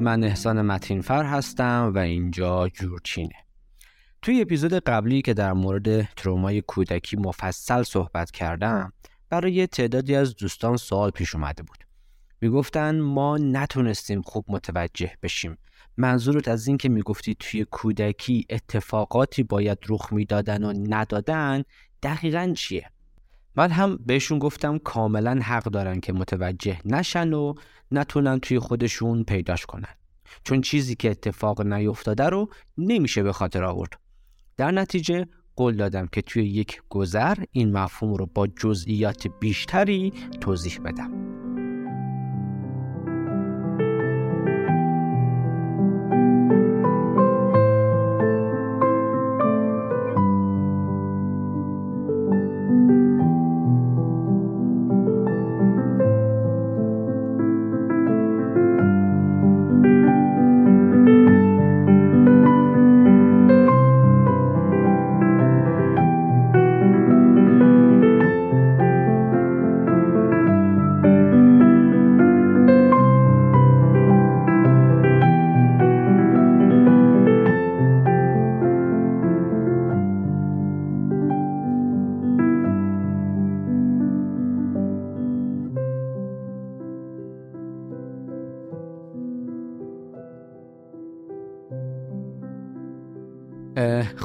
من احسان متینفر هستم و اینجا جورچینه. توی اپیزود قبلی که در مورد ترومای کودکی مفصل صحبت کردم برای تعدادی از دوستان سوال پیش اومده بود. می‌گفتن ما نتونستیم خوب متوجه بشیم. منظورت از این که می‌گفتی توی کودکی اتفاقاتی باید رخ می‌دادن و ندادن دقیقا چیه؟ من هم بهشون گفتم کاملا حق دارن که متوجه نشن و نتونن توی خودشون پیداش کنن. چون چیزی که اتفاق نیفتاده رو نمیشه به خاطر آورد. در نتیجه قول دادم که توی یک گذر این مفهوم رو با جزئیات بیشتری توضیح بدم.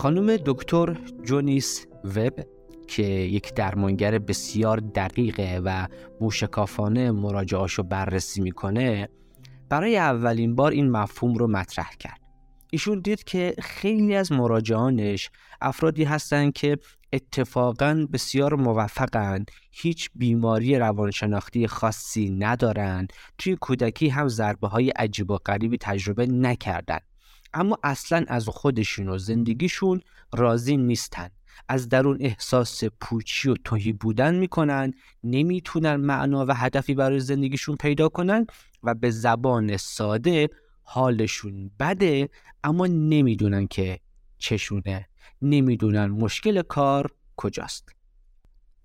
خانم دکتر جونیس وب که یک درمانگر بسیار دقیقه و موشکافانه مراجعاش رو بررسی می‌کنه برای اولین بار این مفهوم رو مطرح کرد. ایشون دید که خیلی از مراجعانش افرادی هستند که اتفاقا بسیار موفقند هیچ بیماری روانشناختی خاصی ندارند توی کودکی هم ضربه های عجیب و غریبی تجربه نکردند اما اصلا از خودشون و زندگیشون راضی نیستن. از درون احساس پوچی و توهی بودن می‌کنن نمی‌تونن معنا و هدفی برای زندگیشون پیدا کنن و به زبان ساده حالشون بده اما نمی‌دونن که چشونه. نمی‌دونن مشکل کار کجاست.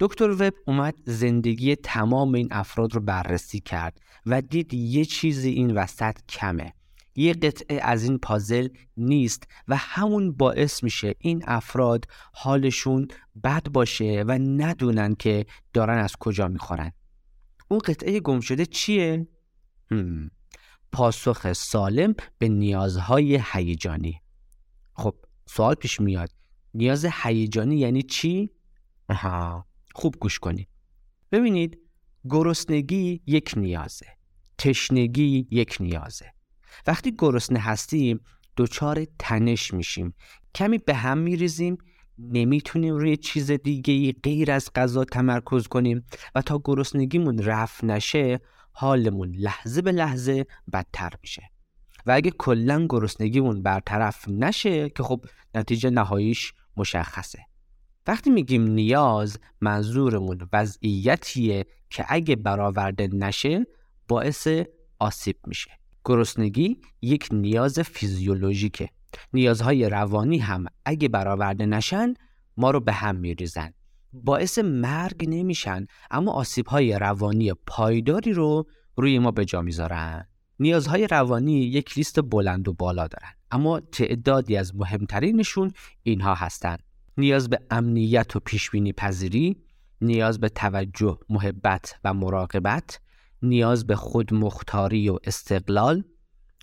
دکتر وب اومد زندگی تمام این افراد رو بررسی کرد و دید یه چیزی این وسط کمه. یه قطعه از این پازل نیست و همون باعث میشه این افراد حالشون بد باشه و ندونن که دارن از کجا می‌خورن. اون قطعه گم شده چیه؟ پاسخ سالم به نیازهای هیجانی. خب سوال پیش میاد. نیاز هیجانی یعنی چی؟ آها خوب گوش کنید. ببینید گرسنگی یک نیازه تشنگی یک نیازه. وقتی گرسنه هستیم دچار تنش میشیم. کمی به هم میریزیم نمی‌تونیم روی چیز دیگه غیر از غذا تمرکز کنیم و تا گرسنگیمون رفت نشه حالمون لحظه به لحظه بدتر میشه. و اگه کلا گرسنگیمون برطرف نشه که خب نتیجه نهاییش مشخصه. وقتی میگیم نیاز منظورمون وضعیتیه که اگه برآورده نشه باعث آسیب میشه. گرسنگی یک نیاز فیزیولوژیکه. نیازهای روانی هم اگه برآورده نشن ما رو به هم میریزن. باعث مرگ نمیشن اما آسیبهای روانی پایداری رو روی ما به جا می‌ذارن. نیازهای روانی یک لیست بلند و بالا دارن اما تعدادی از مهمترینشون اینها هستند نیاز به امنیت و پیشبینی پذیری نیاز به توجه محبت و مراقبت نیاز به خود مختاری و استقلال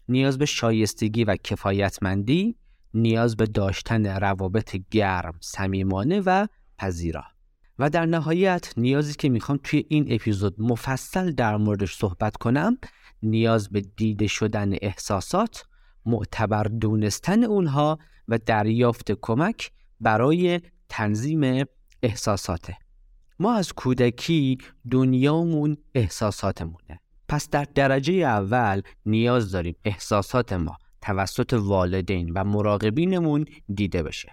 نیاز به شایستگی و کفایتمندی نیاز به داشتن روابط گرم صمیمانه و پذیرا. و در نهایت نیازی که می‌خوام توی این اپیزود مفصل در موردش صحبت کنم نیاز به دیده شدن احساسات معتبر دونستن اونها و دریافت کمک برای تنظیم احساساته. ما از کودکی دنیامون احساساتمونه پس در درجه اول نیاز داریم احساسات ما توسط والدین و مراقبینمون دیده بشه.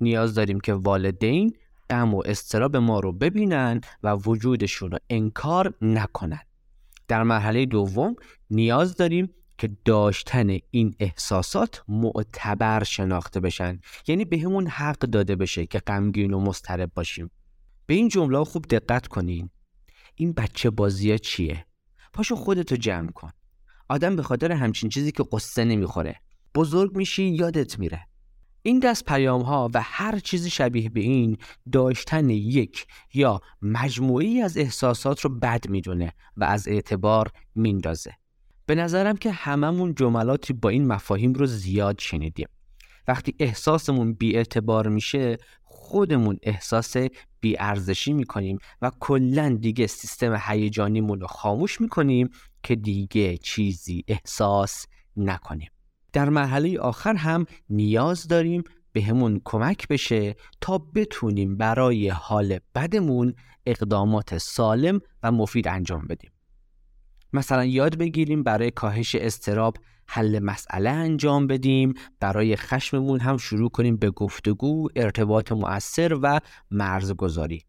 نیاز داریم که والدین غم و استراب ما رو ببینن و وجودشون رو انکار نکنن. در مرحله دوم نیاز داریم که داشتن این احساسات معتبر شناخته بشن. یعنی بهمون حق داده بشه که غمگین و مضطرب باشیم. به این جمله خوب دقت کنین. این بچه بازی چیه؟ پاشو خودتو جمع کن. آدم به خاطر همچین چیزی که قصه نمی‌خوره. بزرگ میشی یادت میره. این دست پیام ها و هر چیزی شبیه به این داشتن یک یا مجموعی از احساسات رو بد می‌دونه و از اعتبار میندازه. به نظرم که هممون جملاتی با این مفاهیم رو زیاد شنیدیم. وقتی احساسمون بی اعتبار میشه خودمون احساس بیارزشی می‌کنیم و کلا دیگه سیستم هیجانیمون رو خاموش می‌کنیم که دیگه چیزی احساس نکنیم. در مرحله آخر هم نیاز داریم به همون کمک بشه تا بتونیم برای حال بدمون اقدامات سالم و مفید انجام بدیم. مثلا یاد بگیریم برای کاهش استراب حل مسئله انجام بدیم برای خشممون هم شروع کنیم به گفتگو ارتباط مؤثر و مرزگذاری.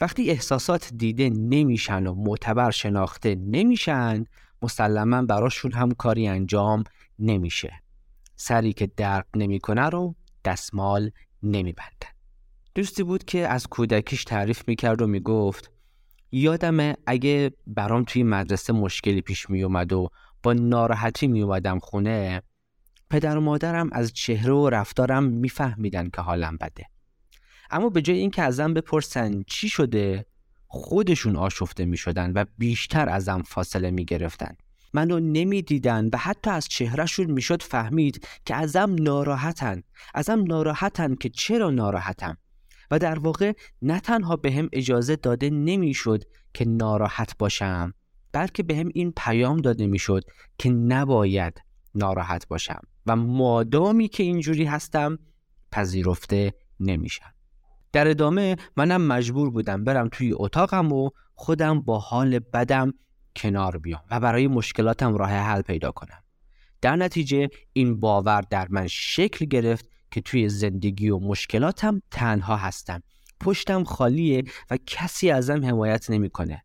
وقتی احساسات دیده نمیشن و معتبر شناخته نمیشن مسلما براشون هم کاری انجام نمیشه. سری که درد نمی‌کنه رو دستمال نمیبندن دوستی بود که از کودکیش تعریف می‌کرد و می‌گفت یادمه اگه برام توی مدرسه مشکلی پیش میومد و با ناراحتی میومدم خونه پدر و مادرم از چهره و رفتارم میفهمیدن که حالم بده. اما به جای اینکه ازم بپرسن چی شده خودشون آشفته می‌شدن و بیشتر ازم فاصله می‌گرفتن. منو نمی‌دیدن و حتی از چهرهشون می‌شد فهمید که ازم ناراحتن. ازم ناراحتن که چرا ناراحتم؟ و در واقع نه تنها به هم اجازه داده نمی‌شد که ناراحت باشم بلکه به هم این پیام داده می‌شد که نباید ناراحت باشم و مادامی که اینجوری هستم پذیرفته نمیشم. در ادامه منم مجبور بودم برم توی اتاقم و خودم با حال بدم کنار بیام و برای مشکلاتم راه حل پیدا کنم. در نتیجه این باور در من شکل گرفت که توی زندگی و مشکلاتم تنها هستم. پشتم خالیه و کسی ازم حمایت نمی‌کنه.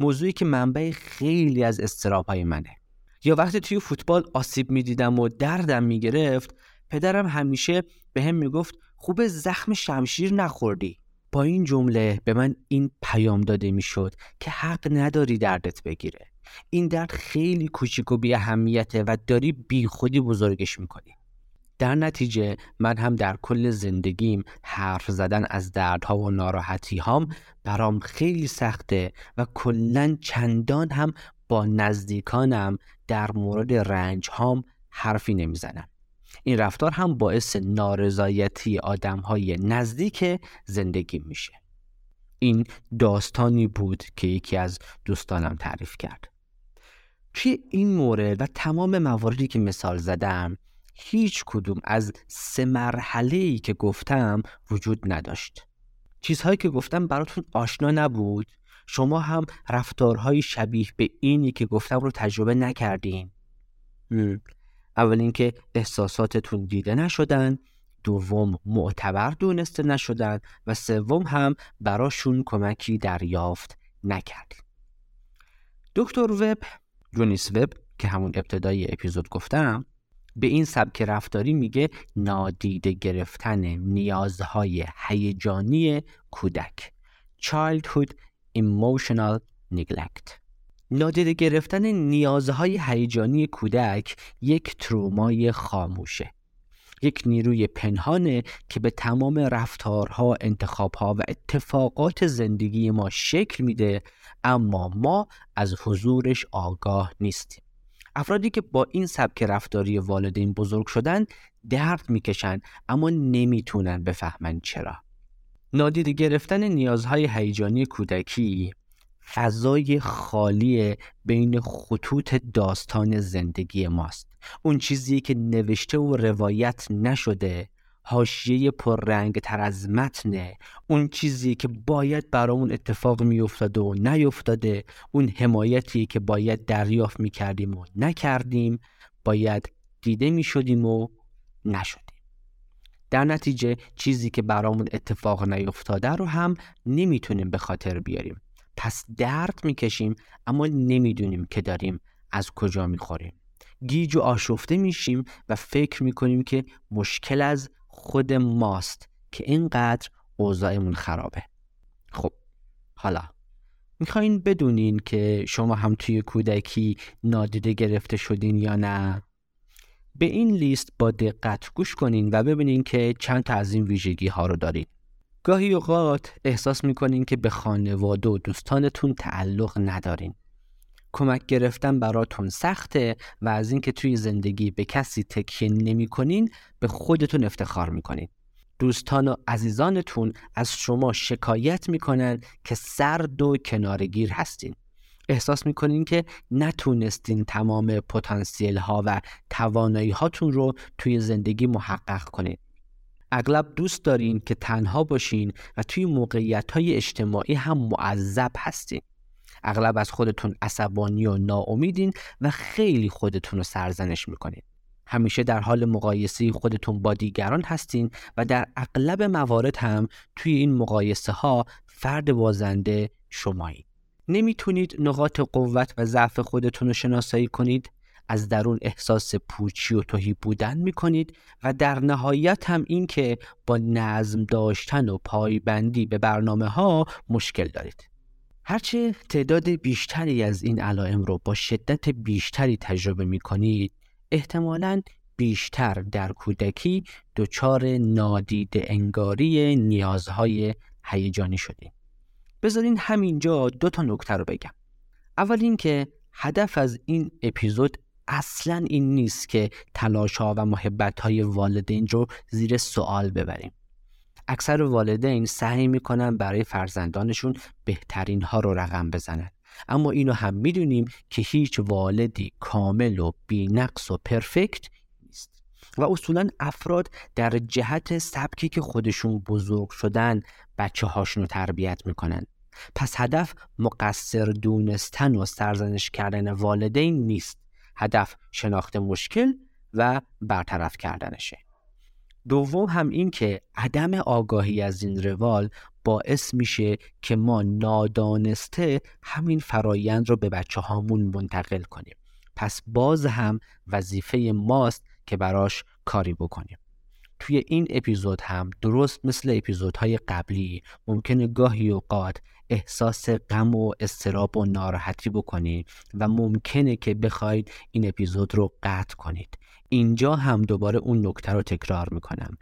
موضوعی که منبع خیلی از استرابهای منه. یا وقتی توی فوتبال آسیب می‌دیدم و دردم می‌گرفت پدرم همیشه به هم می‌گفت خوب زخم شمشیر نخوردی. با این جمله به من این پیام داده می‌شد که حق نداری دردت بگیره. این درد خیلی کوچیک و بی اهمیته و داری بی خودی بزرگش می‌کنی. در نتیجه من هم در کل زندگیم حرف زدن از دردها و ناراحتی هام برام خیلی سخته و کلا چندان هم با نزدیکانم در مورد رنج هام حرفی نمی‌زنم. این رفتار هم باعث نارضایتی آدم های نزدیک زندگی میشه. این داستانی بود که یکی از دوستانم تعریف کرد. توی این مورد و تمام مواردی که مثال زدم هیچ کدوم از سه مرحله ای که گفتم وجود نداشت. چیزهایی که گفتم براتون آشنا نبود. شما هم رفتارهای شبیه به اینی که گفتم رو تجربه نکردین. اول اینکه احساساتتون دیده نشدن. دوم معتبر دونسته نشدن. و سوم هم براشون کمکی دریافت نکردین دکتر وب جونیس وب که همون ابتدای اپیزود گفتم به این سبک رفتاری میگه نادیده گرفتن نیازهای هیجانی کودک. Childhood emotional neglect. نادیده گرفتن نیازهای هیجانی کودک یک ترومای خاموشه. یک نیروی پنهانه که به تمام رفتارها، انتخابها و اتفاقات زندگی ما شکل میده اما ما از حضورش آگاه نیستیم. افرادی که با این سبک رفتاری والدین بزرگ شدن درد می‌کشن اما نمی‌تونن بفهمن چرا. نادیده گرفتن نیازهای هیجانی کودکی فضای خالی بین خطوط داستان زندگی ماست. اون چیزی که نوشته و روایت نشده حاشیه پررنگ تر از متنه اون چیزی که باید برامون اتفاق میافتاده و نیفتاده اون حمایتی که باید دریافت می‌کردیم و نکردیم باید دیده می‌شدیم و نشدیم. در نتیجه چیزی که برامون اتفاق نیفتاده رو هم نمی‌تونیم به خاطر بیاریم. پس درد می‌کشیم اما نمی‌دونیم که داریم از کجا می‌خوریم. گیج و آشفته میشیم و فکر می‌کنیم که مشکل از خود ماست که اینقدر اوضاعمون خرابه خب حالا می‌خواین بدونین که شما هم توی کودکی نادیده گرفته شدین یا نه؟ به این لیست با دقت گوش کنین و ببینین که چند تا از این ویژگی ها رو دارین. گاهی اوقات احساس می‌کنین که به خانواده و دوستانتون تعلق ندارین. کمک گرفتن براتون سخته و از اینکه توی زندگی به کسی تکیه نمی‌کنین به خودتون افتخار می‌کنین. دوستان و عزیزانتون از شما شکایت می‌کنن که سرد و کنارگیر هستین. احساس می‌کنین که نتونستین تمام پتانسیل ها و توانایی هاتون رو توی زندگی محقق کنید. اغلب دوست دارین که تنها باشین و توی موقعیت های اجتماعی هم معذب هستین. اغلب از خودتون عصبانی و ناامیدین و خیلی خودتون رو سرزنش می‌کنین. همیشه در حال مقایسه خودتون با دیگران هستین و در اغلب موارد هم توی این مقایسه ها فرد بازنده شمایید. نمی‌تونید نقاط قوت و ضعف خودتون رو شناسایی کنید از درون احساس پوچی و توهی بودن می‌کنید و در نهایت هم این که با نظم داشتن و پایبندی به برنامه ها مشکل دارید. هرچه تعداد بیشتری از این علائم رو با شدت بیشتری تجربه می کنید احتمالا بیشتر در کودکی دچار نادید انگاری نیازهای هیجانی شدیم. بذارین همینجا دو تا نکته رو بگم. اول اینکه هدف از این اپیزود اصلا این نیست که تلاش و محبت های والدین رو زیر سوال ببریم. اکثر والدین سعی می‌کنن برای فرزندانشون بهترین ها رو رقم بزنن. اما اینو هم می‌دونیم که هیچ والدی کامل و بینقص و پرفکت نیست. و اصولا افراد در جهت سبکی که خودشون بزرگ شدن بچه هاشون رو تربیت می‌کنن. پس هدف مقصر دونستن و سرزنش کردن والدین نیست. هدف شناخت مشکل و برطرف کردنشه. دوم هم این که عدم آگاهی از این روال باعث میشه که ما نادانسته همین فرایند رو به بچه هامون منتقل کنیم. پس باز هم وظیفه ماست که براش کاری بکنیم. توی این اپیزود هم درست مثل اپیزودهای قبلی ممکنه گاهی اوقات احساس غم و استراب و ناراحتی بکنید و ممکنه که بخواید این اپیزود رو قطع کنید. اینجا هم دوباره اون نکته رو تکرار می‌کنم.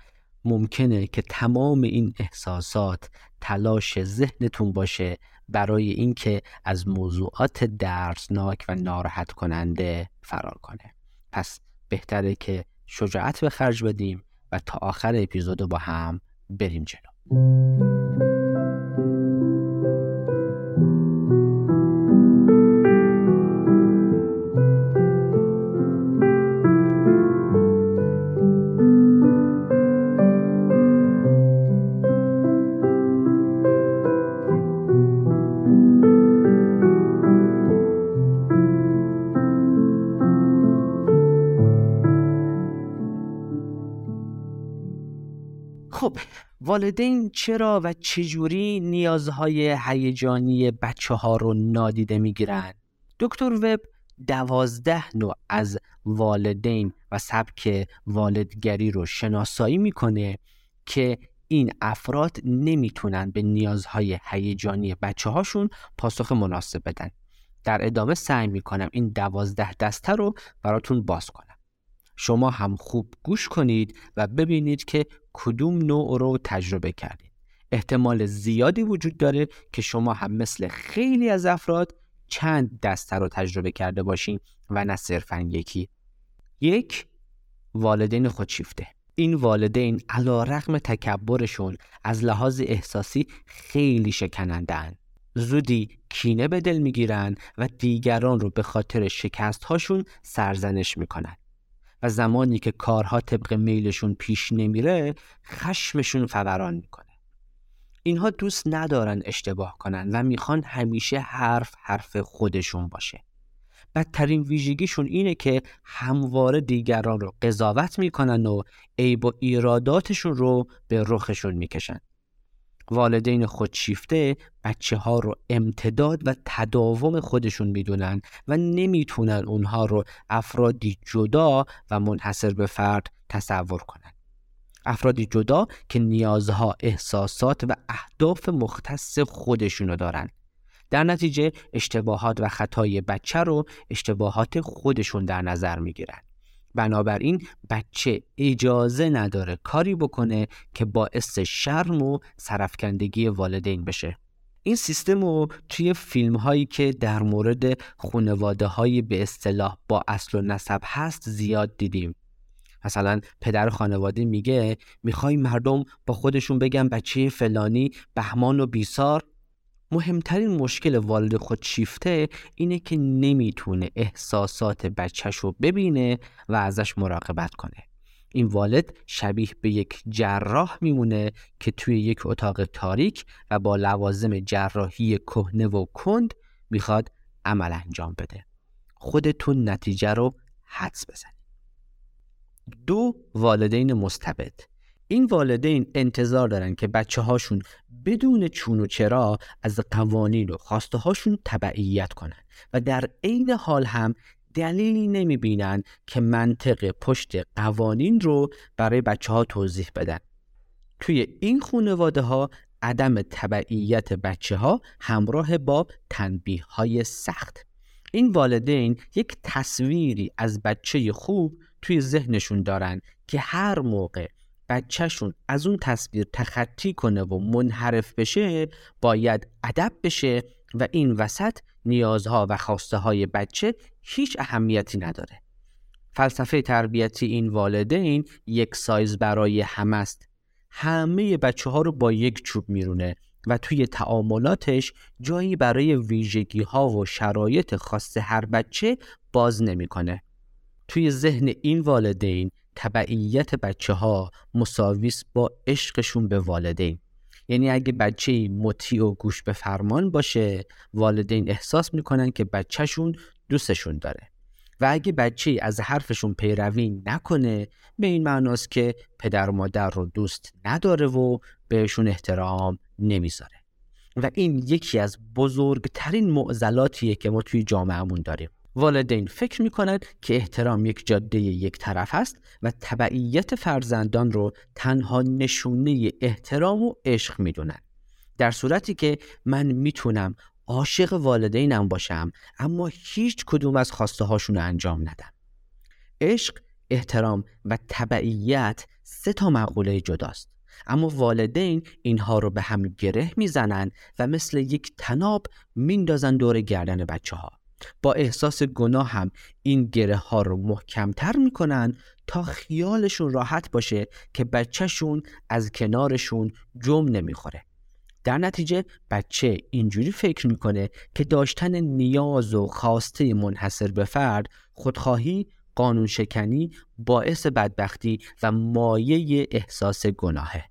ممکنه که تمام این احساسات تلاش ذهنتون باشه برای اینکه از موضوعات درسناک و ناراحت کننده فرار کنه. پس بهتره که شجاعت به خرج بدیم و تا آخر اپیزود با هم بریم جلو. خب والدین چرا و چجوری نیازهای هیجانی بچه ها رو نادیده می‌گیرن؟ دکتر وب دوازده نوع از والدین و سبک والدگری رو شناسایی می‌کنه که این افراد نمی‌تونن به نیازهای هیجانی بچه هاشون پاسخ مناسب بدن. در ادامه سعی می‌کنم این دوازده دسته رو براتون باز کنم. شما هم خوب گوش کنید و ببینید که کدوم نوع رو تجربه کردید. احتمال زیادی وجود داره که شما هم مثل خیلی از افراد چند دسته رو تجربه کرده باشین و نه صرفا یکی. یک والدین خودشیفته. این والدین علا رقم تکبرشون از لحاظ احساسی خیلی شکنندن زودی کینه به دل می‌گیرن و دیگران رو به خاطر شکست هاشون سرزنش می‌کنن. و زمانی که کارها طبق میلشون پیش نمیره خشمشون فوران می‌کنه. اینها دوست ندارن اشتباه کنن و می‌خوان همیشه حرف حرف خودشون باشه. بدترین ویژگیشون اینه که همواره دیگران رو قضاوت می‌کنن و عیب و ایراداتشون رو به رخشون می‌کشن. والدین خودشیفته بچه ها رو امتداد و تداوم خودشون می‌دونن و نمی‌تونن اونها رو افرادی جدا و منحصر به فرد تصور کنن. افرادی جدا که نیازها، احساسات و اهداف مختص خودشونو دارن. در نتیجه اشتباهات و خطای بچه رو اشتباهات خودشون در نظر می‌گیرن بنابراین بچه اجازه نداره کاری بکنه که باعث شرم و سرفکندگی والدین بشه. این سیستم رو توی فیلم هایی که در مورد خانواده های به اصطلاح با اصل و نسب هست زیاد دیدیم. مثلا پدر خانواده میگه می‌خوای مردم با خودشون بگن بچه فلانی بهمان و بیسار مهمترین مشکل والد خود شیفته اینه که نمی‌تونه احساسات بچهش رو ببینه و ازش مراقبت کنه. این والد شبیه به یک جراح میمونه که توی یک اتاق تاریک و با لوازم جراحی کهنه و کند می‌خواد عمل انجام بده. خودتون نتیجه رو حدس بزنید. دو والدین مستبد. این والدین انتظار دارن که بچه هاشون بدون چون و چرا از قوانین و خواسته هاشون تبعیت کنن. و در عین حال هم دلیلی نمی بینن که منطق پشت قوانین رو برای بچه ها توضیح بدن. توی این خانواده ها عدم تبعیت بچه ها همراه با تنبیه های سخت. این والدین یک تصویری از بچه خوب توی ذهنشون دارن که هر موقع بچهشون از اون تصویر تخطی کنه و منحرف بشه باید ادب بشه و این وسط نیازها و خواسته های بچه هیچ اهمیتی نداره فلسفه تربیتی این والدین یک سایز برای همه است همه بچه ها رو با یک چوب میرونه و توی تعاملاتش جایی برای ویژگی ها و شرایط خاص هر بچه باز نمی‌کنه. توی ذهن این والدین تبعیت بچه ها مساویس با عشقشون به والدین. یعنی اگه بچه مطیع و گوش به فرمان باشه والدین احساس می‌کنن که بچهشون دوستشون داره. و اگه بچه از حرفشون پیروی نکنه به این معناست که پدر و مادر رو دوست نداره و بهشون احترام نمی‌ذاره. و این یکی از بزرگترین معضلاتیه که ما توی جامعهمون داریم. والدین فکر می کند که احترام یک جاده یک طرف است و تبعیت فرزندان رو تنها نشونه احترام و عشق می دونن. در صورتی که من می‌تونم عاشق والدینم باشم اما هیچ کدوم از خواسته هاشون رو انجام ندم. عشق، احترام و تبعیت سه تا مقوله جداست. اما والدین اینها رو به هم گره می‌زنن و مثل یک تناب میندازن دور گردن بچه ها. با احساس گناه هم این گره ها رو محکمتر می‌کنن تا خیالشون راحت باشه که بچهشون از کنارشون جمع نمی‌خوره. در نتیجه بچه اینجوری فکر می‌کنه که داشتن نیاز و خواسته منحصر به فرد خودخواهی قانون شکنی باعث بدبختی و مایه احساس گناهه.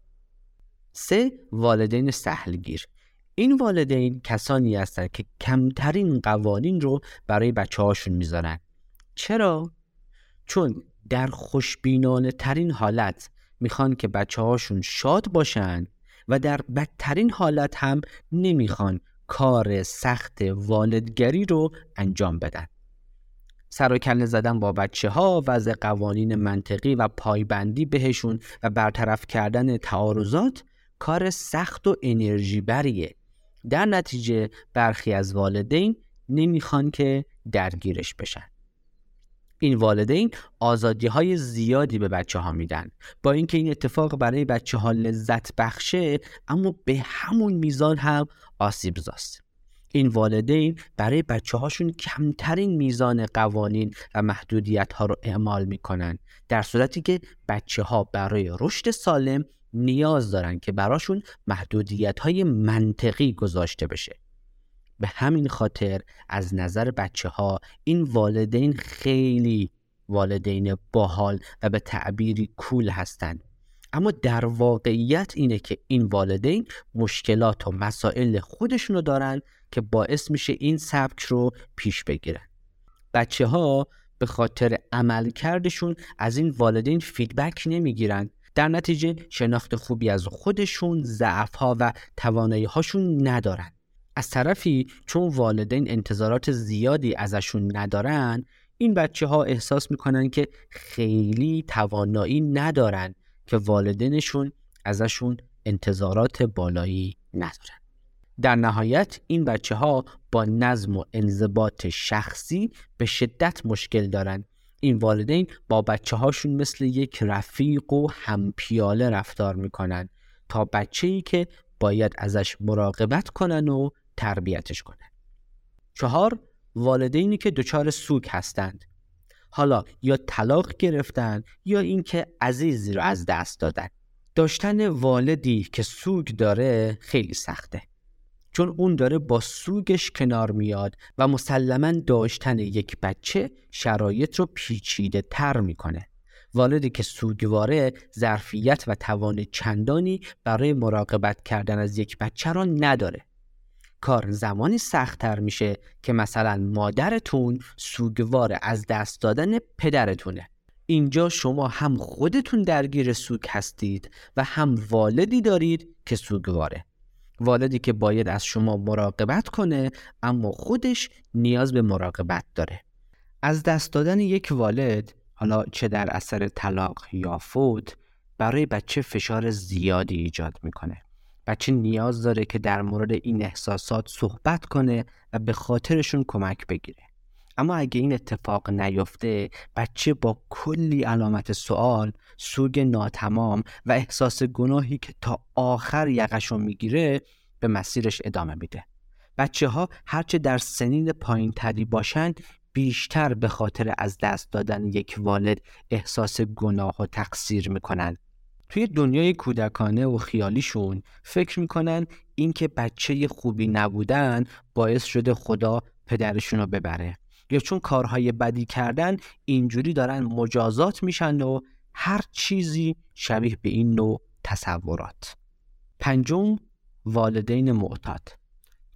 سه والدین سهلگیر. این والدین کسانی هستند که کمترین قوانین رو برای بچه هاشون می‌ذارن. چرا؟ چون در خوشبینانه ترین حالت می‌خوان که بچه هاشون شاد باشن و در بدترین حالت هم نمی‌خوان کار سخت والدگری رو انجام بدن. سر و کله زدن با بچه ها وضع قوانین منطقی و پایبندی بهشون و برطرف کردن تعارضات کار سخت و انرژی بریه. در نتیجه برخی از والدین نمی‌خوان که درگیرش بشن. این والدین آزادی های زیادی به بچه ها میدن. با اینکه این اتفاق برای بچه ها لذت بخشه اما به همون میزان هم آسیب زاست. این والدین برای بچه هاشون کمترین میزان قوانین و محدودیت ها رو اعمال می‌کنن در صورتی که بچه ها برای رشد سالم نیاز دارن که براشون محدودیت های منطقی گذاشته بشه. به همین خاطر از نظر بچه ها این والدین خیلی والدین باحال و به تعبیری کول هستند اما در واقعیت اینه که این والدین مشکلات و مسائل خودشونو دارن که باعث میشه این سبک رو پیش بگیرن. بچه ها به خاطر عملکردشون از این والدین فیدبک نمی‌گیرن. در نتیجه شناخت خوبی از خودشون ضعفها و توانایی هاشون ندارن. از طرفی چون والدین انتظارات زیادی ازشون ندارن این بچه ها احساس می‌کنن که خیلی توانایی ندارن که والدینشون ازشون انتظارات بالایی ندارن. در نهایت این بچه ها با نظم و انضباط شخصی به شدت مشکل دارند این والدین با بچه هاشون مثل یک رفیق و همپیاله رفتار می‌کنن تا بچه ای که باید ازش مراقبت کنن و تربیتش کنن. چهار والدینی که دچار سوگ هستند. حالا یا طلاق گرفتن یا اینکه عزیزی رو از دست دادن. داشتن والدی که سوگ داره خیلی سخته. چون اون داره با سوگش کنار میاد و مسلما داشتن یک بچه شرایط رو پیچیده تر می‌کنه. والدی که سوگواره ظرفیت و توان چندانی برای مراقبت کردن از یک بچه را نداره. کار زمانی سختتر میشه که مثلا مادرتون سوگوار از دست دادن پدرتونه. اینجا شما هم خودتون درگیر سوگ هستید و هم والدی دارید که سوگواره. والدی که باید از شما مراقبت کنه اما خودش نیاز به مراقبت داره. از دست دادن یک والد حالا چه در اثر طلاق یا فوت برای بچه فشار زیادی ایجاد می‌کنه. بچه نیاز داره که در مورد این احساسات صحبت کنه و به خاطرشون کمک بگیره. اما اگه این اتفاق نیفته بچه با کلی علامت سوال سوگ ناتمام و احساس گناهی که تا آخر یقشو می‌گیره به مسیرش ادامه میده. بچه ها هرچه در سنین پایین تری باشند بیشتر به خاطر از دست دادن یک والد احساس گناه و تقصیر می‌کنن توی دنیای کودکانه و خیالیشون فکر می‌کنن اینکه بچه خوبی نبودن باعث شده خدا پدرشون رو ببره. یا چون کارهای بدی کردن اینجوری دارن مجازات میشن و هر چیزی شبیه به این نوع تصورات. پنجم والدین معتاد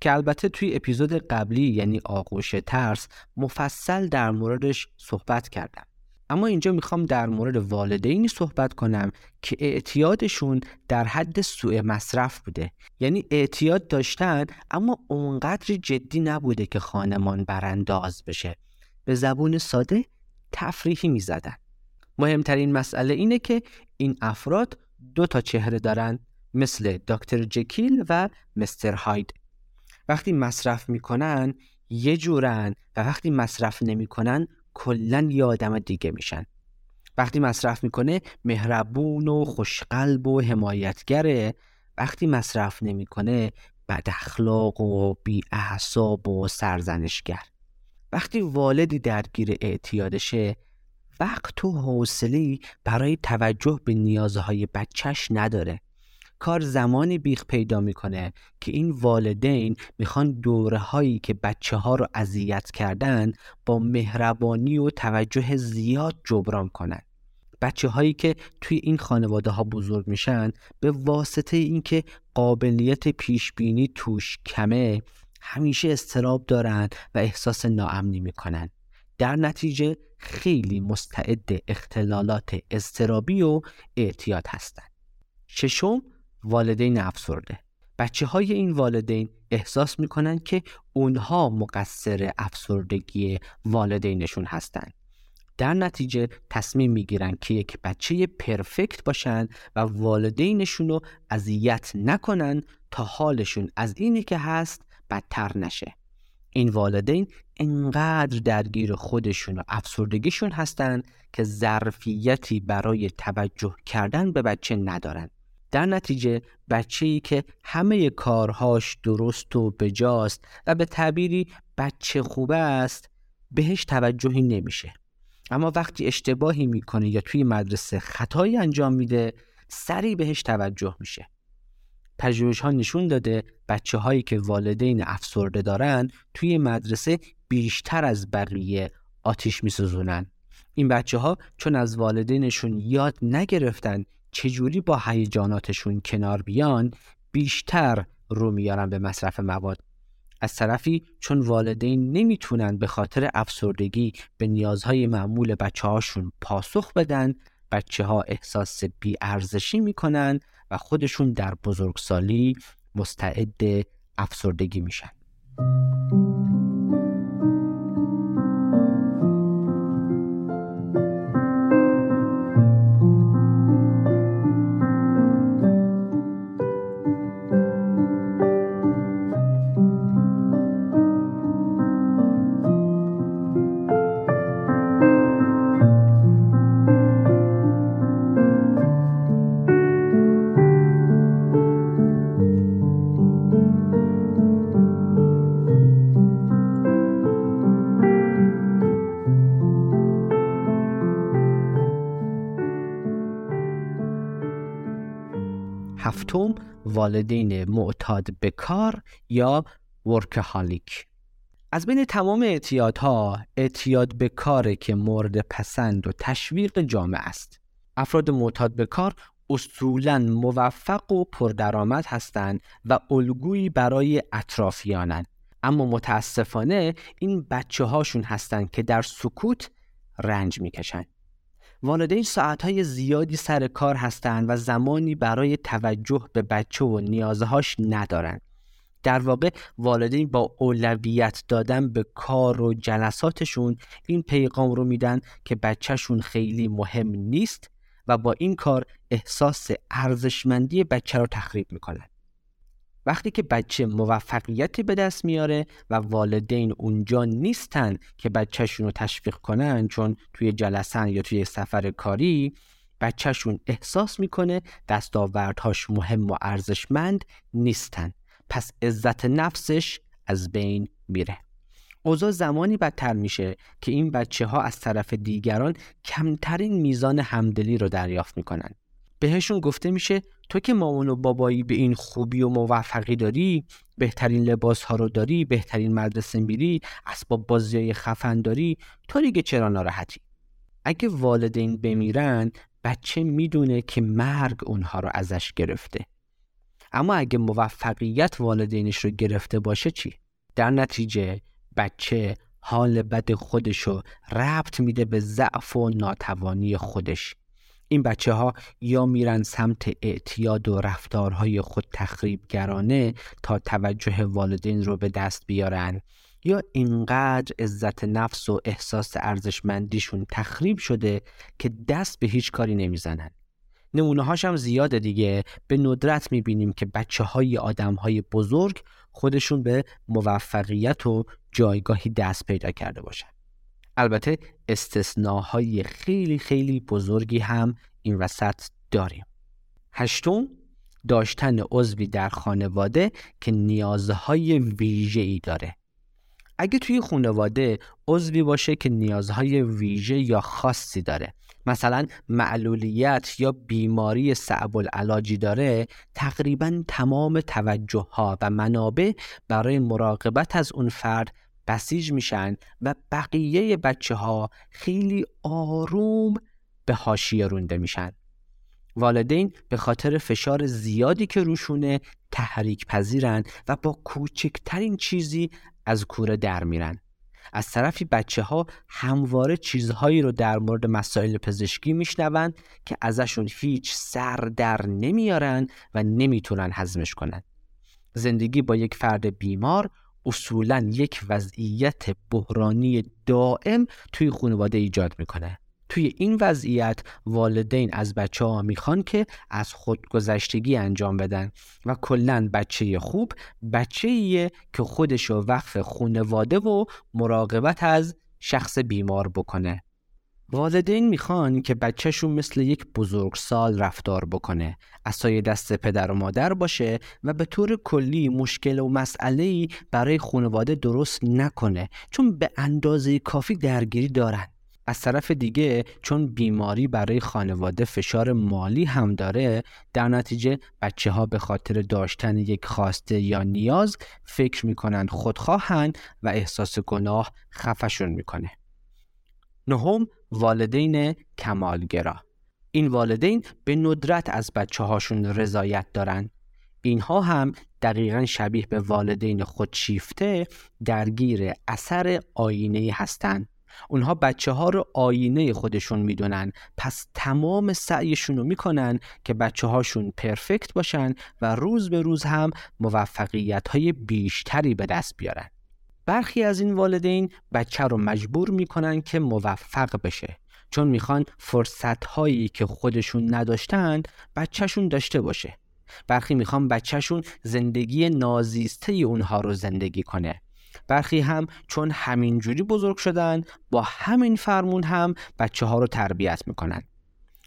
که البته توی اپیزود قبلی یعنی آغوش ترس مفصل در موردش صحبت کردم. اما اینجا می‌خوام در مورد والدینی صحبت کنم که اعتیادشون در حد سوء مصرف بوده. یعنی اعتیاد داشتن اما اونقدر جدی نبوده که خانمان برانداز بشه. به زبون ساده تفریحی می‌زدن. مهمترین مسئله اینه که این افراد دو تا چهره دارن مثل دکتر جکیل و مستر هاید. وقتی مصرف می‌کنن یه جورن و وقتی مصرف نمی‌کنن کلا یه آدم دیگه میشن. وقتی مصرف می‌کنه مهربون و خوشقلب و حمایتگره. وقتی مصرف نمی‌کنه بد اخلاق و بی اعصاب و سرزنشگر. وقتی والدی درگیر اعتیادشه وقت و حوصله برای توجه به نیازهای بچهش نداره. کار زمانی بیخ پیدا می‌کنه که این والدین می‌خوان دوره هایی که بچه ها رو اذیت کردن با مهربانی و توجه زیاد جبران کنن. بچه هایی که توی این خانواده ها بزرگ میشن به واسطه اینکه قابلیت پیش بینی توش کمه همیشه استراب دارن و احساس ناامنی می‌کنن. در نتیجه خیلی مستعد اختلالات استرابی و اعتیاد هستند. ششم والدین افسرده بچه های این والدین احساس می‌کنن که اونها مقصر افسردگی والدینشون هستند. در نتیجه تصمیم می‌گیرن که یک بچه پرفکت باشن و والدینشون رو اذیت نکنن تا حالشون از اینی که هست بدتر نشه این والدین انقدر درگیر خودشون و افسردگیشون هستن که ظرفیتی برای توجه کردن به بچه ندارن. در نتیجه بچه ای که همه کارهاش درست و بجاست و به تعبیری بچه خوبه است بهش توجهی نمیشه. اما وقتی اشتباهی می‌کنه یا توی مدرسه خطایی انجام میده سریع بهش توجه میشه. پژوهش ها نشون داده بچه هایی که والدین افسرده دارن توی مدرسه بیشتر از بقیه آتیش میسوزونن. این بچه ها چون از والدینشون یاد نگرفتن چجوری با هیجاناتشون کنار بیان بیشتر رو میارن به مصرف مواد. از طرفی چون والدین نمی‌تونن به خاطر افسردگی به نیازهای معمول بچه هاشون پاسخ بدن بچه ها احساس بیارزشی می‌کنن و خودشون در بزرگسالی مستعد افسردگی میشن. والدین معتاد به کار یا ورکهالیک؟ از بین تمام اعتیادها اعتیاد به کاره که مورد پسند و تشویق جامعه است. افراد معتاد به کار اصولا موفق و پردرآمد هستند و الگویی برای اطرافیانند. اما متاسفانه این بچه هاشون هستند که در سکوت رنج می‌کشند. والدین ساعتهای زیادی سر کار هستند و زمانی برای توجه به بچه و نیازهاش ندارند. در واقع والدین با اولویت دادن به کار و جلساتشون این پیغام رو میدن که بچهشون خیلی مهم نیست و با این کار احساس ارزشمندی بچه رو تخریب می‌کنن. وقتی که بچه موفقیتی به دست میاره و والدین اونجا نیستن که بچهشون رو تشویق کنن چون توی جلسن یا توی سفر کاری بچهشون احساس می‌کنه دستاوردهاش مهم و ارزشمند نیستن. پس عزت نفسش از بین میره. اوضاع زمانی بدتر میشه که این بچه ها از طرف دیگران کمترین میزان همدلی رو دریافت می‌کنن. بهشون گفته میشه تو که مامان و بابایی به این خوبی و موفقی داری بهترین لباس ها رو داری بهترین مدرسه میری اسباب بازی خفن داری تو دیگه چرا ناراحتی؟ اگه والدین بمیرن بچه می‌دونه که مرگ اونها رو ازش گرفته. اما اگه موفقیت والدینش رو گرفته باشه چی؟ در نتیجه بچه حال بد خودشو ربط میده به ضعف و ناتوانی خودش. این بچه ها یا میرن سمت اعتیاد و رفتارهای خود تخریبگرانه تا توجه والدین رو به دست بیارن یا اینقدر عزت نفس و احساس ارزشمندیشون تخریب شده که دست به هیچ کاری نمی‌زنن. نمونه هاش هم زیاده دیگه. به ندرت می‌بینیم که بچه های آدم های بزرگ خودشون به موفقیت و جایگاهی دست پیدا کرده باشن. البته استثناهای خیلی خیلی بزرگی هم این وسط داریم. هشتم داشتن عضوی در خانواده که نیازهای ویژه ای داره. اگه توی خانواده عضوی باشه که نیازهای ویژه یا خاصی داره مثلا معلولیت یا بیماری صعب العلاجی داره تقریبا تمام توجه ها و منابع برای مراقبت از اون فرد بسیج میشن و بقیه بچه ها خیلی آروم به حاشیه رونده میشن. والدین به خاطر فشار زیادی که روشونه تحریک پذیرن و با کوچکترین چیزی از کوره در میرن. از طرفی بچه ها همواره چیزهایی رو در مورد مسائل پزشکی میشنوند که ازشون هیچ سر در نمیارن و نمی‌تونن هضمش کنن. زندگی با یک فرد بیمار اصولا یک وضعیت بحرانی دائم توی خانواده ایجاد می‌کنه. توی این وضعیت والدین از بچه ها می‌خوان که از خودگذشتگی انجام بدن و کلا بچه خوب بچه که خودش وقف خانواده و مراقبت از شخص بیمار بکنه. والدین می‌خوان که بچهشون مثل یک بزرگسال رفتار بکنه اسای دست پدر و مادر باشه و به طور کلی مشکل و مسئله برای خانواده درست نکنه چون به اندازه کافی درگیری دارن. از طرف دیگه چون بیماری برای خانواده فشار مالی هم داره در نتیجه بچه ها به خاطر داشتن یک خواسته یا نیاز فکر می‌کنن خودخواهن و احساس گناه خفشون می‌کنه. نهم والدین کمالگرا. این والدین به ندرت از بچه هاشون رضایت دارن. اینها هم دقیقا شبیه به والدین خودشیفته درگیر اثر آینه هستند اونها بچه ها رو آینه خودشون می‌دونن. پس تمام سعیشون رو می‌کنن که بچه هاشون پرفکت باشن و روز به روز هم موفقیت های بیشتری به دست بیارن. برخی از این والدین بچه رو مجبور می‌کنن که موفق بشه. چون می‌خوان فرصت هایی که خودشون نداشتند بچهشون داشته باشه. برخی می‌خوان بچهشون زندگی نازیسته اونها رو زندگی کنه. برخی هم چون همینجوری بزرگ شدن با همین فرمون هم بچه ها رو تربیت می‌کنن.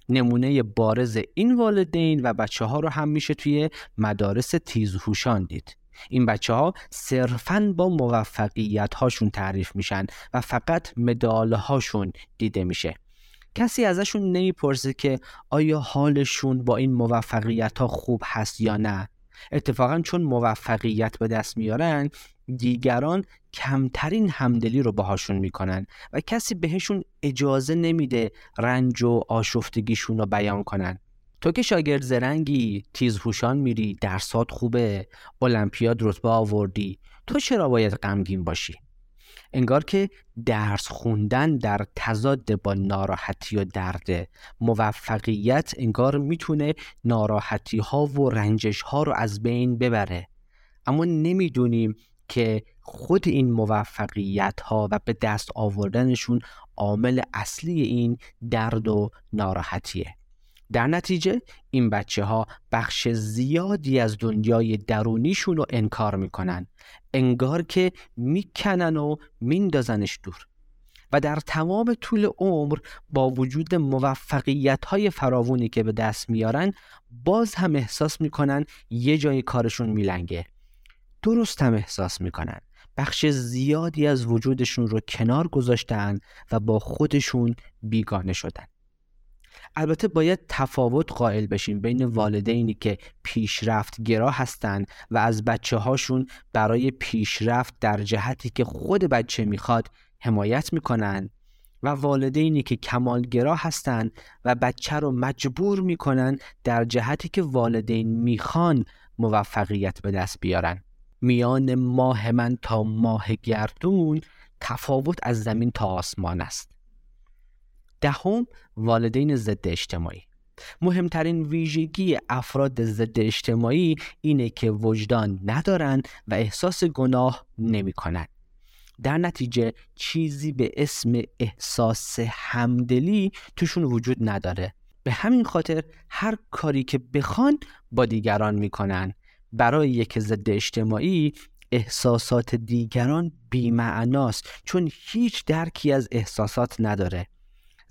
نمونه بارز این والدین و بچه ها رو هم میشه توی مدارس تیزهوشان دید. این بچه ها صرفا با موفقیت هاشون تعریف میشن و فقط مدال هاشون دیده میشه. کسی ازشون نمی‌پرسه که آیا حالشون با این موفقیت ها خوب هست یا نه. اتفاقا چون موفقیت به دست میارن دیگران کمترین همدلی رو باهاشون می‌کنن و کسی بهشون اجازه نمیده رنج و آشفتگیشون رو بیان کنن. تو که شاگرد زرنگی تیزهوشان میری درسات خوبه المپیاد رتبه آوردی تو چرا باید غمگین باشی؟ انگار که درس خوندن در تضاد با ناراحتی و درد موفقیت انگار می‌تونه ناراحتی ها و رنجش ها رو از بین ببره. اما نمی‌دونیم که خود این موفقیت ها و به دست آوردنشون عامل اصلی این درد و ناراحتیه. در نتیجه این بچه ها بخش زیادی از دنیای درونیشون رو انکار می‌کنن. انگار که می‌کنن و میندازنش دور. و در تمام طول عمر با وجود موفقیت های فراوونی که به دست میارن باز هم احساس می‌کنن یه جای کارشون میلنگه. درست هم احساس می‌کنن. بخش زیادی از وجودشون رو کنار گذاشتن و با خودشون بیگانه شدن. البته باید تفاوت قائل بشیم بین والدینی که پیشرفت گرا هستند و از بچه هاشون برای پیشرفت در جهتی که خود بچه می‌خواد حمایت می‌کنن و والدینی که کمالگرا هستند و بچه رو مجبور می‌کنن در جهتی که والدین می‌خوان موفقیت به دست بیارن. میان ماه من تا ماه گردون تفاوت از زمین تا آسمان است. دهم والدین ضد اجتماعی. مهمترین ویژگی افراد ضد اجتماعی اینه که وجدان ندارند و احساس گناه نمی کنند. در نتیجه چیزی به اسم احساس همدلی توشون وجود نداره. به همین خاطر هر کاری که بخوان با دیگران می‌کنن. برای یک ضد اجتماعی احساسات دیگران بیمعناست چون هیچ درکی از احساسات نداره.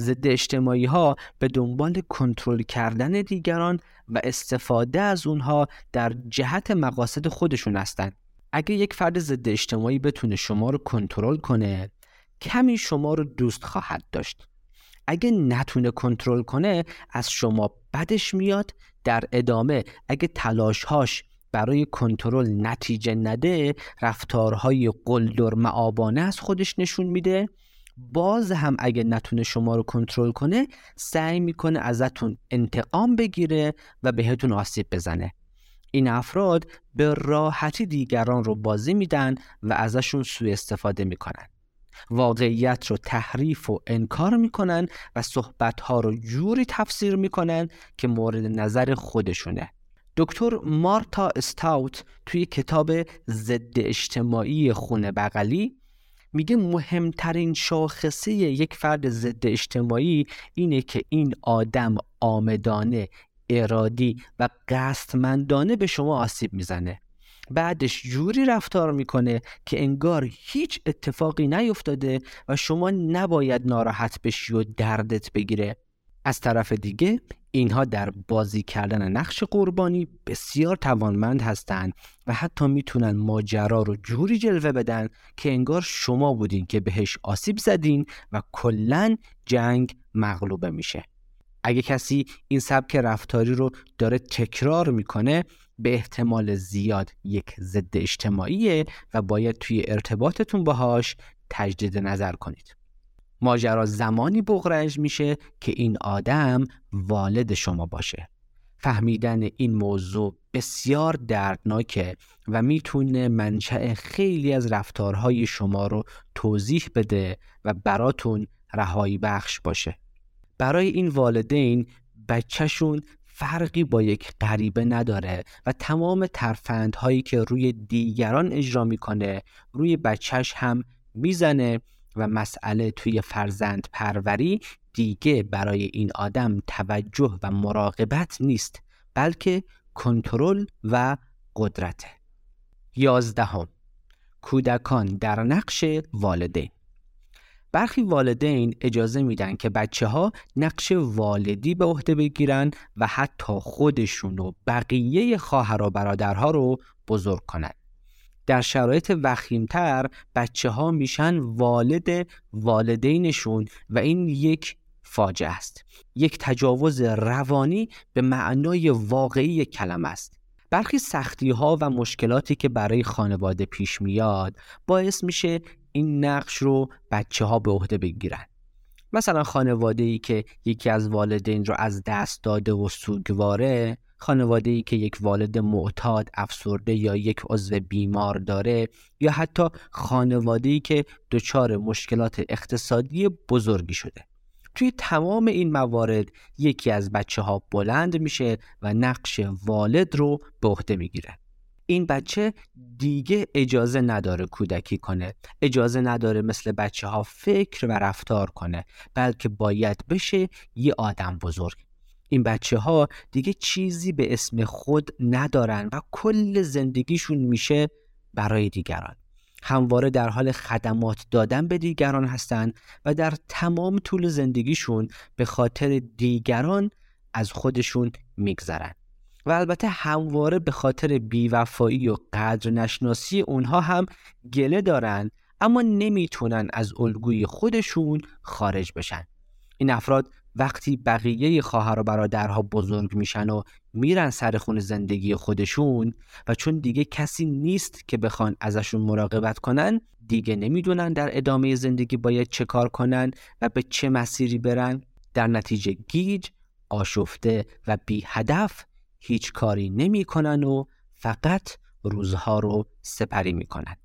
ضد اجتماعی ها به دنبال کنترل کردن دیگران و استفاده از اونها در جهت مقاصد خودشون هستند اگه یک فرد ضد اجتماعی بتونه شما رو کنترل کنه کمی شما رو دوست خواهد داشت. اگه نتونه کنترل کنه از شما بدش میاد. در ادامه اگه تلاشهاش برای کنترل نتیجه نده رفتارهای قلدر معابانه از خودش نشون میده. باز هم اگه نتونه شما رو کنترل کنه سعی می‌کنه ازتون انتقام بگیره و بهتون آسیب بزنه. این افراد به راحتی دیگران رو بازی میدن و ازشون سوء استفاده می‌کنن. واقعیت رو تحریف و انکار می‌کنن و صحبتها رو جوری تفسیر می‌کنن که مورد نظر خودشونه. دکتر مارتا استاوت توی کتاب ضد اجتماعی خونه بغلی میگه مهمترین شاخصه یک فرد ضد اجتماعی اینه که این آدم آمدانه ارادی و قصدمندانه به شما آسیب می‌زنه. بعدش جوری رفتار می‌کنه که انگار هیچ اتفاقی نیفتاده و شما نباید ناراحت بشی و دردت بگیره. از طرف دیگه اینها در بازی کردن نقش قربانی بسیار توانمند هستند و حتی می‌تونن ماجرا رو جوری جلوه بدن که انگار شما بودین که بهش آسیب زدین و کلا جنگ مغلوبه میشه. اگه کسی این سبک رفتاری رو داره تکرار می‌کنه به احتمال زیاد یک ضد اجتماعیه و باید توی ارتباطتون باهاش تجدید نظر کنید. ماجرا زمانی بغرنج میشه که این آدم والد شما باشه. فهمیدن این موضوع بسیار دردناکه و می‌تونه منشأ خیلی از رفتارهای شما رو توضیح بده و براتون رهایی بخش باشه. برای این والدین بچهشون فرقی با یک غریبه نداره و تمام ترفندهایی که روی دیگران اجرا می‌کنه روی بچهش هم می‌زنه و مسئله توی فرزند پروری دیگه برای این آدم توجه و مراقبت نیست بلکه کنترل و قدرته یازدهم کودکان در نقش والدین برخی والدین اجازه میدن که بچه ها نقش والدی به عهده بگیرن و حتی خودشون و بقیه خواهر و برادرها رو بزرگ کنند. در شرایط وخیمتر بچه ها میشن والد والدینشون و این یک فاجعه است. یک تجاوز روانی به معنای واقعی کلمه است. برخی سختی ها و مشکلاتی که برای خانواده پیش میاد باعث میشه این نقش رو بچه ها به عهده بگیرن. مثلا خانواده ای که یکی از والدین رو از دست داده و سوگواره خانواده ای که یک والد معتاد افسرده یا یک عضو بیمار داره یا حتی خانواده ای که دچار مشکلات اقتصادی بزرگی شده. توی تمام این موارد یکی از بچه ها بلند میشه و نقش والد رو به عهده می‌گیره. این بچه دیگه اجازه نداره کودکی کنه اجازه نداره مثل بچه ها فکر و رفتار کنه بلکه باید بشه یه آدم بزرگ. این بچه ها دیگه چیزی به اسم خود ندارن و کل زندگیشون میشه برای دیگران. همواره در حال خدمات دادن به دیگران هستند و در تمام طول زندگیشون به خاطر دیگران از خودشون میگذرن. و البته همواره به خاطر بیوفایی و قدر نشناسی اونها هم گله دارن اما نمی‌تونن از الگوی خودشون خارج بشن. این افراد وقتی بقیه خواهر و برادرها بزرگ میشن و میرن سر خون زندگی خودشون و چون دیگه کسی نیست که بخوان ازشون مراقبت کنن دیگه نمی‌دونن در ادامه زندگی باید چه کار کنن و به چه مسیری برن در نتیجه گیج آشفته و بی هدف هیچ کاری نمی‌کنن و فقط روزها رو سپری می‌کنن.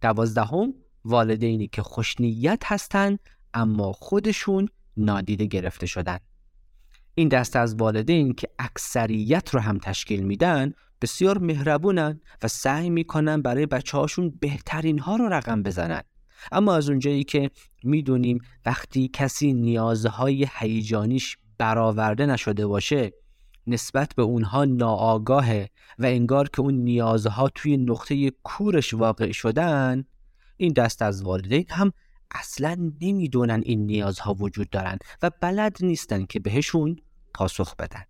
دوازدهم والدینی که خوشنیت هستند اما خودشون نادیده گرفته شدن. این دست از والدین که اکثریت رو هم تشکیل میدن بسیار مهربونن و سعی می‌کنن برای بچه هاشون بهترین ها رو رقم بزنن. اما از اونجایی که می‌دونیم وقتی کسی نیازهای هیجانیش برآورده نشده باشه نسبت به اونها ناآگاهه و انگار که اون نیازها توی نقطه کورش واقع شدن این دست از والدین هم اصلا نمی‌دونن این نیازها وجود دارن و بلد نیستن که بهشون پاسخ بدن.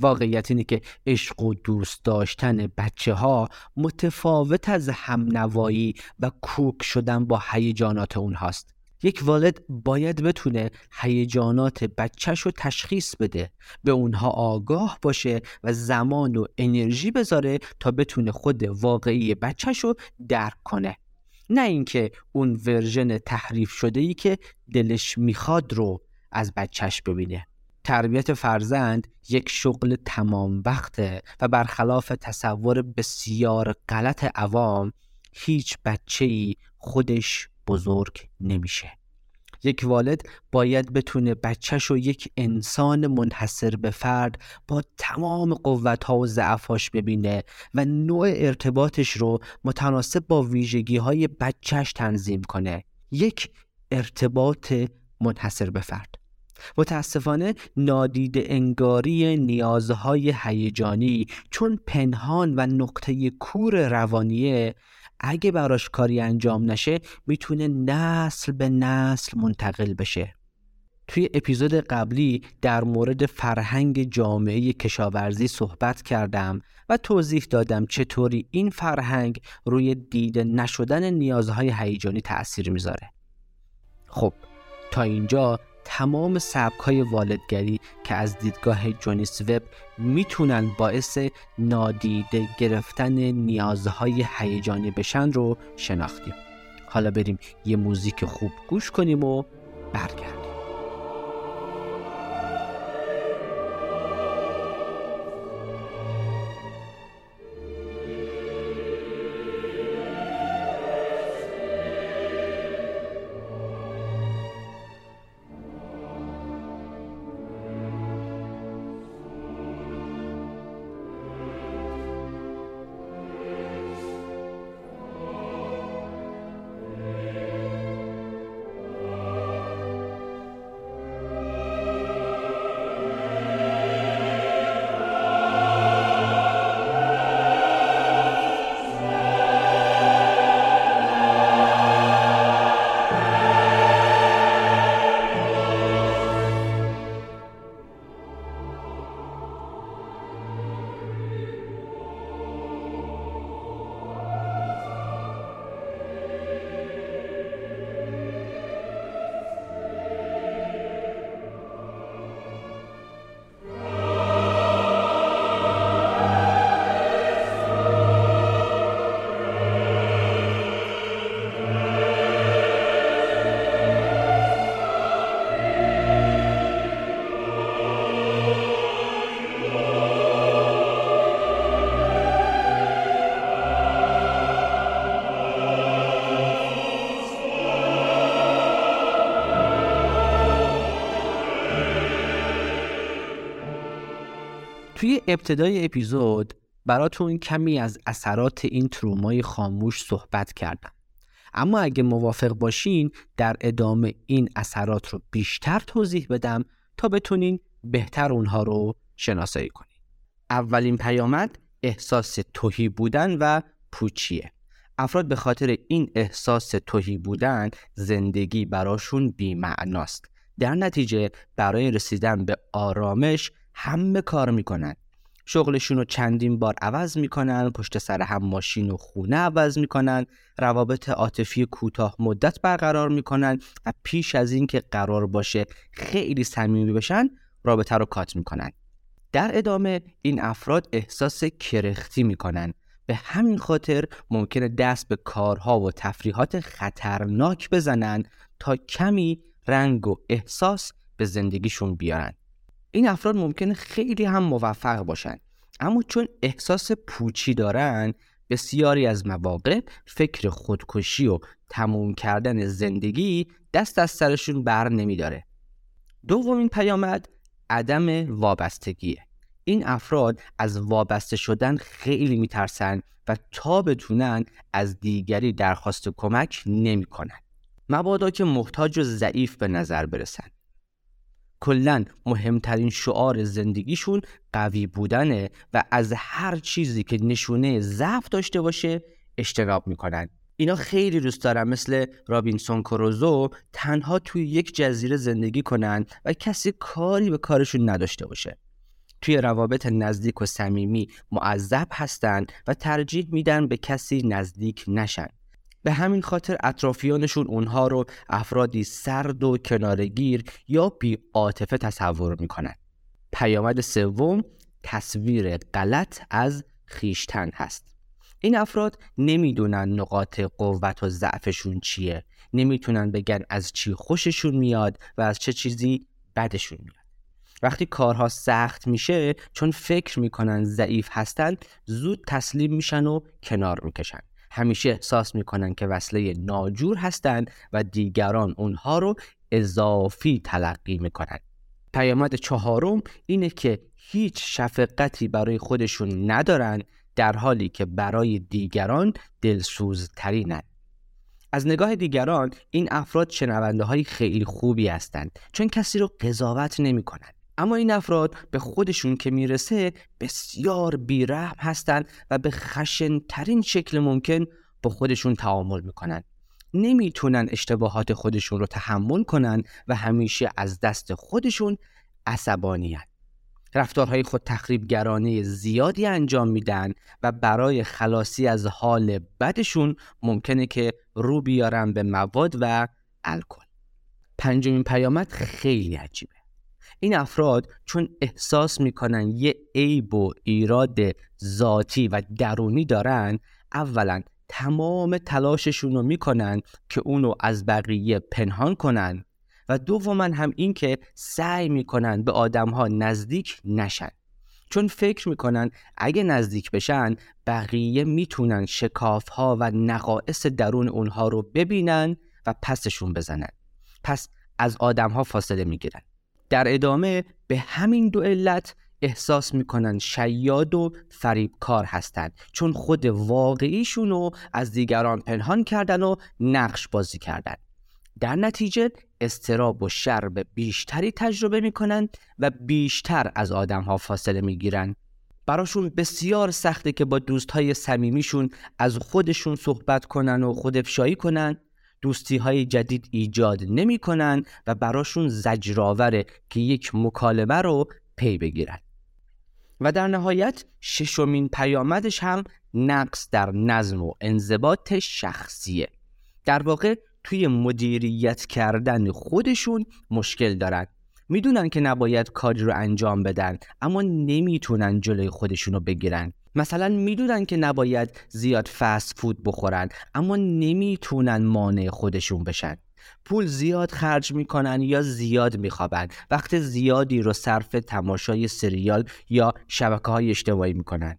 واقعیت اینه که عشق و دوست داشتن بچه ها متفاوت از همنوایی و کوک شدن با هیجانات اونهاست. یک والد باید بتونه هیجانات بچهش رو تشخیص بده به اونها آگاه باشه و زمان و انرژی بذاره تا بتونه خود واقعی بچهش رو درک کنه. نه اینکه اون ورژن تحریف شده ای که دلش می‌خواد رو از بچهش ببینه. تربیت فرزند یک شغل تمام وقته و برخلاف تصور بسیار غلط عوام هیچ بچه ای خودش بزرگ نمیشه. یک والد باید بتونه بچهش رو یک انسان منحصر به فرد با تمام قوتها و ضعفاش ببینه و نوع ارتباطش رو متناسب با ویژگی های بچهش تنظیم کنه. یک ارتباط منحصر به فرد. متاسفانه نادیده انگاری نیازهای هیجانی چون پنهان و نقطه کور روانیه اگه براش کاری انجام نشه می‌تونه نسل به نسل منتقل بشه. توی اپیزود قبلی در مورد فرهنگ جامعه کشاورزی صحبت کردم و توضیح دادم چطوری این فرهنگ روی دیده نشدن نیازهای هیجانی تأثیر می‌ذاره. خب تا اینجا تمام سبک های والدگری که از دیدگاه جونیس وب می‌تونن باعث نادیده گرفتن نیازهای هیجانی بشن رو شناختیم. حالا بریم یه موزیک خوب گوش کنیم و برگردیم. ابتدای اپیزود براتون کمی از اثرات این ترومای خاموش صحبت کردم. اما اگه موافق باشین در ادامه این اثرات رو بیشتر توضیح بدم تا بتونین بهتر اونها رو شناسایی کنین. اولین پیامد احساس توهی بودن و پوچیه. افراد به خاطر این احساس توهی بودن زندگی براشون بیمعناست. در نتیجه برای رسیدن به آرامش همه کار می‌کنن. شغلشون رو چندین بار عوض می‌کنن پشت سر هم ماشین و خونه عوض می‌کنن روابط عاطفی کوتاه مدت برقرار می‌کنن و پیش از اینکه قرار باشه خیلی صمیمی بشن رابطه رو کات می‌کنن. در ادامه این افراد احساس کرختی می‌کنن. به همین خاطر ممکنه دست به کارها و تفریحات خطرناک بزنن تا کمی رنگ و احساس به زندگیشون بیارن. این افراد ممکنه خیلی هم موفق باشن. اما چون احساس پوچی دارن بسیاری از مواقع فکر خودکشی و تموم کردن زندگی دست از سرشون بر نمیداره. دومین پیامد عدم وابستگیه. این افراد از وابسته شدن خیلی میترسن و تا بتونن از دیگری درخواست کمک نمی‌کنن. مبادا که محتاج و ضعیف به نظر برسن. کلا مهمترین شعار زندگیشون قوی بودنه و از هر چیزی که نشونه ضعف داشته باشه اجتناب می‌کنن. اینا خیلی دوست دارن مثل رابینسون کروزو تنها توی یک جزیره زندگی کنن و کسی کاری به کارشون نداشته باشه. توی روابط نزدیک و صمیمی معذب هستند و ترجیح میدن به کسی نزدیک نشن. به همین خاطر اطرافیانشون اونها رو افرادی سرد و کنارگیر یا بی عاطفه تصور می‌کنن. پیامد سوم تصویر غلط از خیشتن هست. این افراد نمی‌دونن نقاط قوت و ضعفشون چیه. نمی‌تونن بگن از چی خوششون میاد و از چه چیزی بدشون میاد. وقتی کارها سخت میشه چون فکر می‌کنن ضعیف هستن زود تسلیم میشن و کنار می‌کشن. همیشه احساس می‌کنن که وصله ناجور هستند و دیگران اونها رو اضافی تلقی می‌کنن پیامد چهارم اینه که هیچ شفقتی برای خودشون ندارن در حالی که برای دیگران دلسوزترینن از نگاه دیگران این افراد شنونده های خیلی خوبی هستند چون کسی رو قضاوت نمی کنند. اما این افراد به خودشون که می‌رسه بسیار بیرحم هستند و به خشنترین شکل ممکن با خودشون تعامل می‌کنن. نمی‌تونن اشتباهات خودشون رو تحمل کنن و همیشه از دست خودشون عصبانیان رفتارهای خود تخریبگرانه زیادی انجام میدن و برای خلاصی از حال بدشون ممکنه که رو بیارن به مواد و الکل. پنجمین پیامد خیلی عجیبه. این افراد چون احساس می‌کنن یه عیب و ایراد ذاتی و درونی دارن اولا تمام تلاششون رو می‌کنن که اونو از بقیه پنهان کنن و دوما هم این که سعی می‌کنن به آدم ها نزدیک نشن. چون فکر می‌کنن اگه نزدیک بشن بقیه می‌تونن شکاف ها و نقائص درون اونها رو ببینن و پسشون بزنن. پس از آدم ها فاصله می‌گیرن. در ادامه به همین دو علت احساس می‌کنن شیاد و فریبکار هستند چون خود واقعیشون رو از دیگران پنهان کردن و نقش بازی کردن. در نتیجه استراب و شرب بیشتری تجربه می‌کنن و بیشتر از آدم ها فاصله می‌گیرن. براشون بسیار سخته که با دوستهای صمیمیشون از خودشون صحبت کنن و خودفشایی کنن. دوستی های جدید ایجاد نمی کنن و براشون زجرآوره که یک مکالمه رو پی بگیرن. و در نهایت ششمین پیامدش هم نقص در نظم و انضباط شخصیه. در واقع توی مدیریت کردن خودشون مشکل دارن. می‌دونن که نباید کاری رو انجام بدن اما نمی‌تونن جلوی خودشون رو بگیرن. مثلا می‌دونن که نباید زیاد فست فود بخورن اما نمی‌تونن مانع خودشون بشن. پول زیاد خرج می‌کنن یا زیاد میخوابن. وقت زیادی رو صرف تماشای سریال یا شبکه های اجتماعی می‌کنن.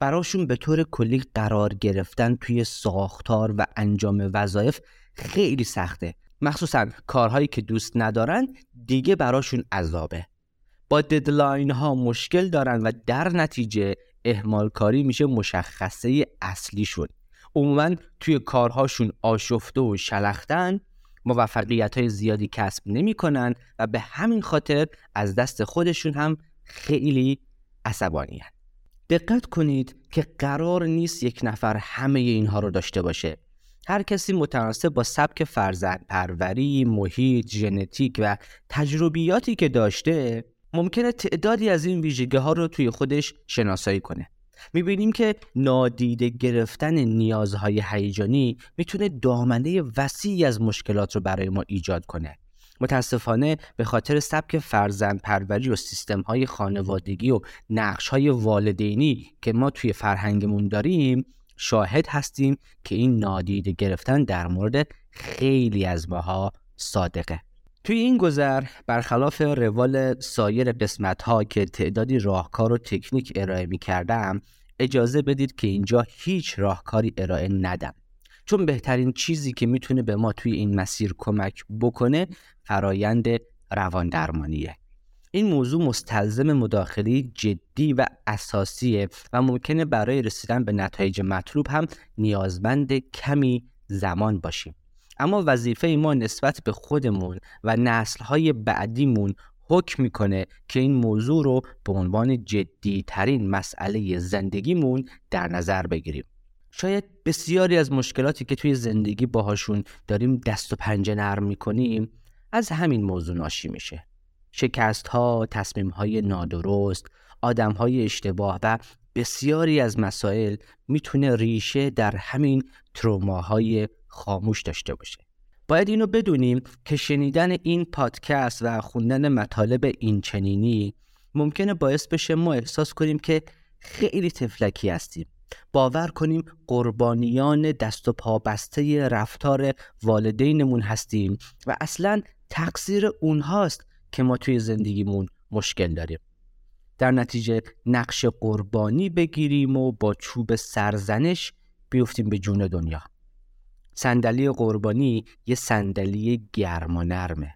براشون به طور کلی قرار گرفتن توی ساختار و انجام وظایف خیلی سخته. مخصوصا کارهایی که دوست ندارن دیگه براشون عذابه. با ددلاین ها مشکل دارن و در نتیجه اهمال کاری میشه مشخصه اصلیشون. عموما توی کارهاشون آشفته و شلختن موفقیت های زیادی کسب نمی‌کنن و به همین خاطر از دست خودشون هم خیلی عصبانی دقت کنید که قرار نیست یک نفر همه اینها رو داشته باشه. هر کسی متناسب با سبک فرزند پروری، محیط، ژنتیک و تجربیاتی که داشته ممکنه تعدادی از این ویژگی ها رو توی خودش شناسایی کنه. می‌بینیم که نادیده گرفتن نیازهای هیجانی می‌تونه دامنه وسیعی از مشکلات رو برای ما ایجاد کنه. متاسفانه به خاطر سبک فرزند پروری و سیستم های خانوادگی و نقش های والدینی که ما توی فرهنگمون داریم شاهد هستیم که این نادیده گرفتن در مورد خیلی از ماها صادقه. توی این گذر برخلاف روال سایر قسمت ها که تعدادی راهکار و تکنیک ارائه می کردم اجازه بدید که اینجا هیچ راهکاری ارائه ندم. چون بهترین چیزی که می‌تونه به ما توی این مسیر کمک بکنه فرایند روان درمانیه این موضوع مستلزم مداخله جدی و اساسیه و ممکنه برای رسیدن به نتایج مطلوب هم نیازمند کمی زمان باشیم. اما وظیفه ما نسبت به خودمون و نسلهای بعدیمون حکم می‌کنه که این موضوع رو به عنوان جدی ترین مسئله زندگیمون در نظر بگیریم. شاید بسیاری از مشکلاتی که توی زندگی باهاشون داریم دست و پنجه نرم می‌کنیم از همین موضوع ناشی میشه. شکست ها، تصمیم های نادرست، آدم های اشتباه و بسیاری از مسائل می‌تونه ریشه در همین تروماهای خاموش داشته باشه. باید اینو بدونیم که شنیدن این پادکست و خوندن مطالب این چنینی ممکنه باعث بشه ما احساس کنیم که خیلی تفلکی هستیم. باور کنیم قربانیان دست و پا بسته رفتار والدینمون هستیم و اصلا تقصیر اونهاست که ما توی زندگیمون مشکل داریم. در نتیجه نقش قربانی بگیریم و با چوب سرزنش بیفتیم به جون دنیا. صندلی قربانی یه صندلی گرم و نرمه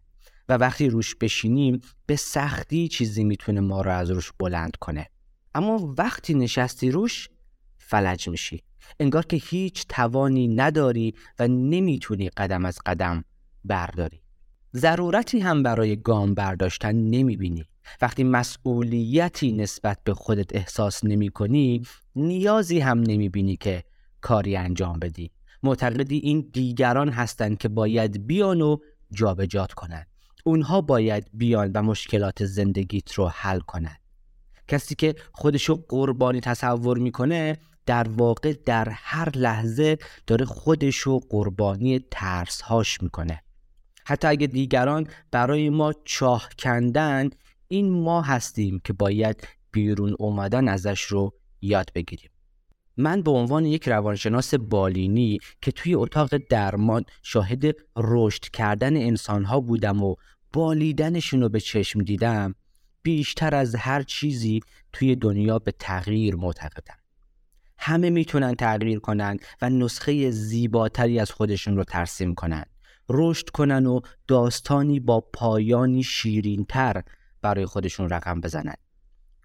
و وقتی روش بشینیم به سختی چیزی می‌تونه ما رو از روش بلند کنه. اما وقتی نشستی روش فلج میشی. انگار که هیچ توانی نداری و نمی‌تونی قدم از قدم برداری. ضرورتی هم برای گام برداشتن نمی‌بینی. وقتی مسئولیتی نسبت به خودت احساس نمی کنی نیازی هم نمی‌بینی که کاری انجام بدی. معتقدی این دیگران هستند که باید بیان و جابجات کنند اونها باید بیان و مشکلات زندگیت رو حل کنند کسی که خودشو قربانی تصور می‌کنه در واقع در هر لحظه داره خودشو قربانی ترسهاش می‌کنه. حتی اگه دیگران برای ما چاه کندن این ما هستیم که باید بیرون اومدن ازش رو یاد بگیریم. من به عنوان یک روانشناس بالینی که توی اتاق درمان شاهد رشد کردن انسانها بودم و بالیدنشون رو به چشم دیدم بیشتر از هر چیزی توی دنیا به تغییر معتقدم. همه می‌تونن تغییر کنن و نسخه زیباتری از خودشون رو ترسیم کنن. رشد کنن و داستانی با پایانی شیرینتر برای خودشون رقم بزنن.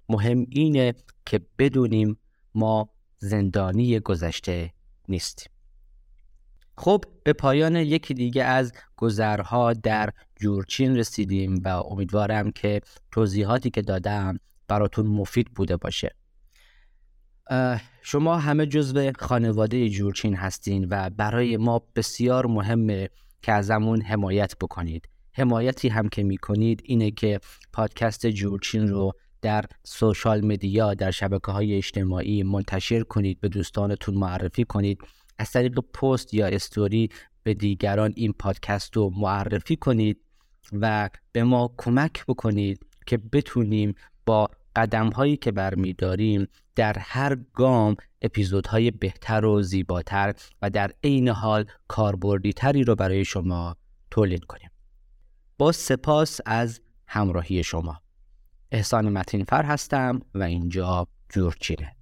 مهم اینه که بدونیم ما زندانی گذشته نیستیم خب به پایان یکی دیگه از گذرها در جورچین رسیدیم و امیدوارم که توضیحاتی که دادم براتون مفید بوده باشه. شما همه جزو خانواده جورچین هستین و برای ما بسیار مهمه که ازمون حمایت بکنید. حمایتی هم که می‌کنید اینه که پادکست جورچین رو در سوشال مدیا در شبکه های اجتماعی منتشر کنید به دوستانتون معرفی کنید. از طریق پست یا استوری به دیگران این پادکست رو معرفی کنید و به ما کمک بکنید که بتونیم با قدم هایی که برمیداریم در هر گام اپیزودهای بهتر و زیباتر و در عین حال کاربردی تری رو برای شما تولید کنیم. با سپاس از همراهی شما. احسان متینفر هستم و اینجا جورچینه